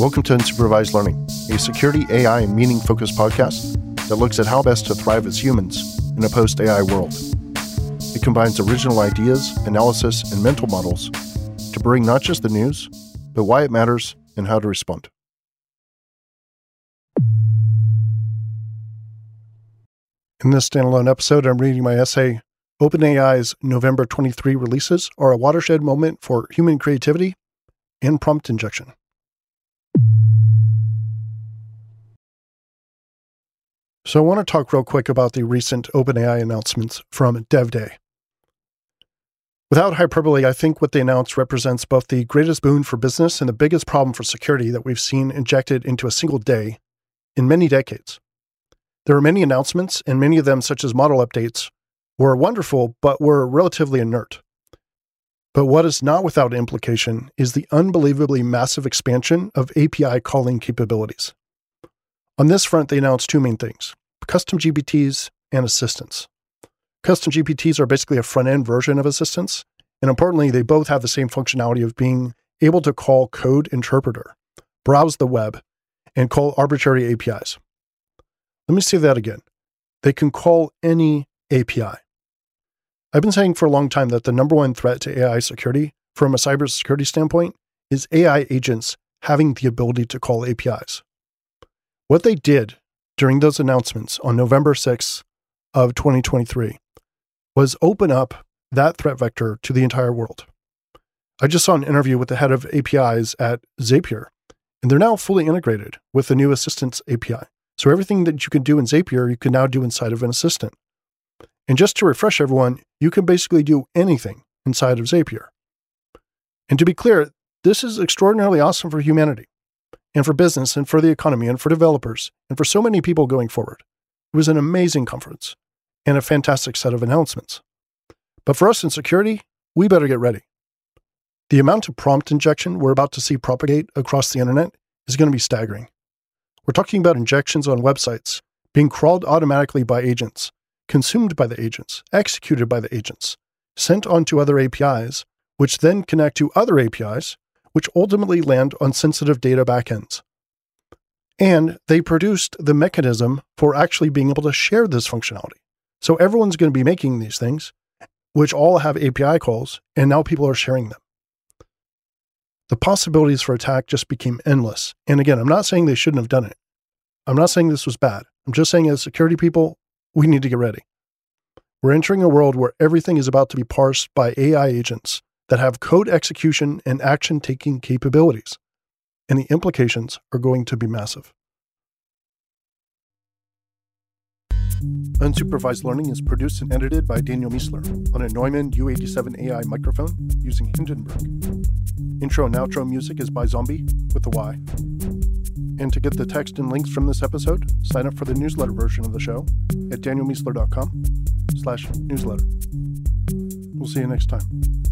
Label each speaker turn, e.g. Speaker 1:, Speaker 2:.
Speaker 1: Welcome to Unsupervised Learning, a security, AI, and meaning focused podcast that looks at how best to thrive as humans in a post AI world. It combines original ideas, analysis, and mental models to bring not just the news, but why it matters and how to respond. In this standalone episode, I'm reading my essay OpenAI's November 23 releases are a watershed moment for human creativity and prompt injection. So, I want to talk real quick about the recent OpenAI announcements from Dev Day. Without hyperbole, I think what they announced represents both the greatest boon for business and the biggest problem for security that we've seen injected into a single day in many decades. There are many announcements, and many of them, such as model updates, were wonderful, but were relatively inert. But what is not without implication is the unbelievably massive expansion of API calling capabilities. On this front, they announced two main things custom GPTs and assistants. Custom GPTs are basically a front end version of assistants, and importantly, they both have the same functionality of being able to call code interpreter, browse the web, and call arbitrary APIs. Let me say that again. They can call any API. I've been saying for a long time that the number one threat to AI security from a cybersecurity standpoint is AI agents having the ability to call APIs. What they did during those announcements on November 6th of 2023 was open up that threat vector to the entire world. I just saw an interview with the head of APIs at Zapier, and they're now fully integrated with the new Assistants API. So everything that you can do in Zapier, you can now do inside of an assistant. And just to refresh everyone, you can basically do anything inside of Zapier. And to be clear, this is extraordinarily awesome for humanity and for business and for the economy and for developers and for so many people going forward. It was an amazing conference and a fantastic set of announcements. But for us in security, we better get ready. The amount of prompt injection we're about to see propagate across the internet is going to be staggering. We're talking about injections on websites being crawled automatically by agents consumed by the agents, executed by the agents, sent onto other APIs, which then connect to other APIs, which ultimately land on sensitive data backends. And they produced the mechanism for actually being able to share this functionality. So everyone's going to be making these things, which all have API calls, and now people are sharing them. The possibilities for attack just became endless. And again, I'm not saying they shouldn't have done it. I'm not saying this was bad. I'm just saying, as security people, we need to get ready. We're entering a world where everything is about to be parsed by AI agents that have code execution and action taking capabilities, and the implications are going to be massive. Unsupervised Learning is produced and edited by Daniel Miessler on a Neumann U87 AI microphone using Hindenburg. Intro and outro music is by Zomby with a Y. And to get the text and links from this episode, sign up for the newsletter version of the show at danielmiessler.com slash newsletter. We'll see you next time.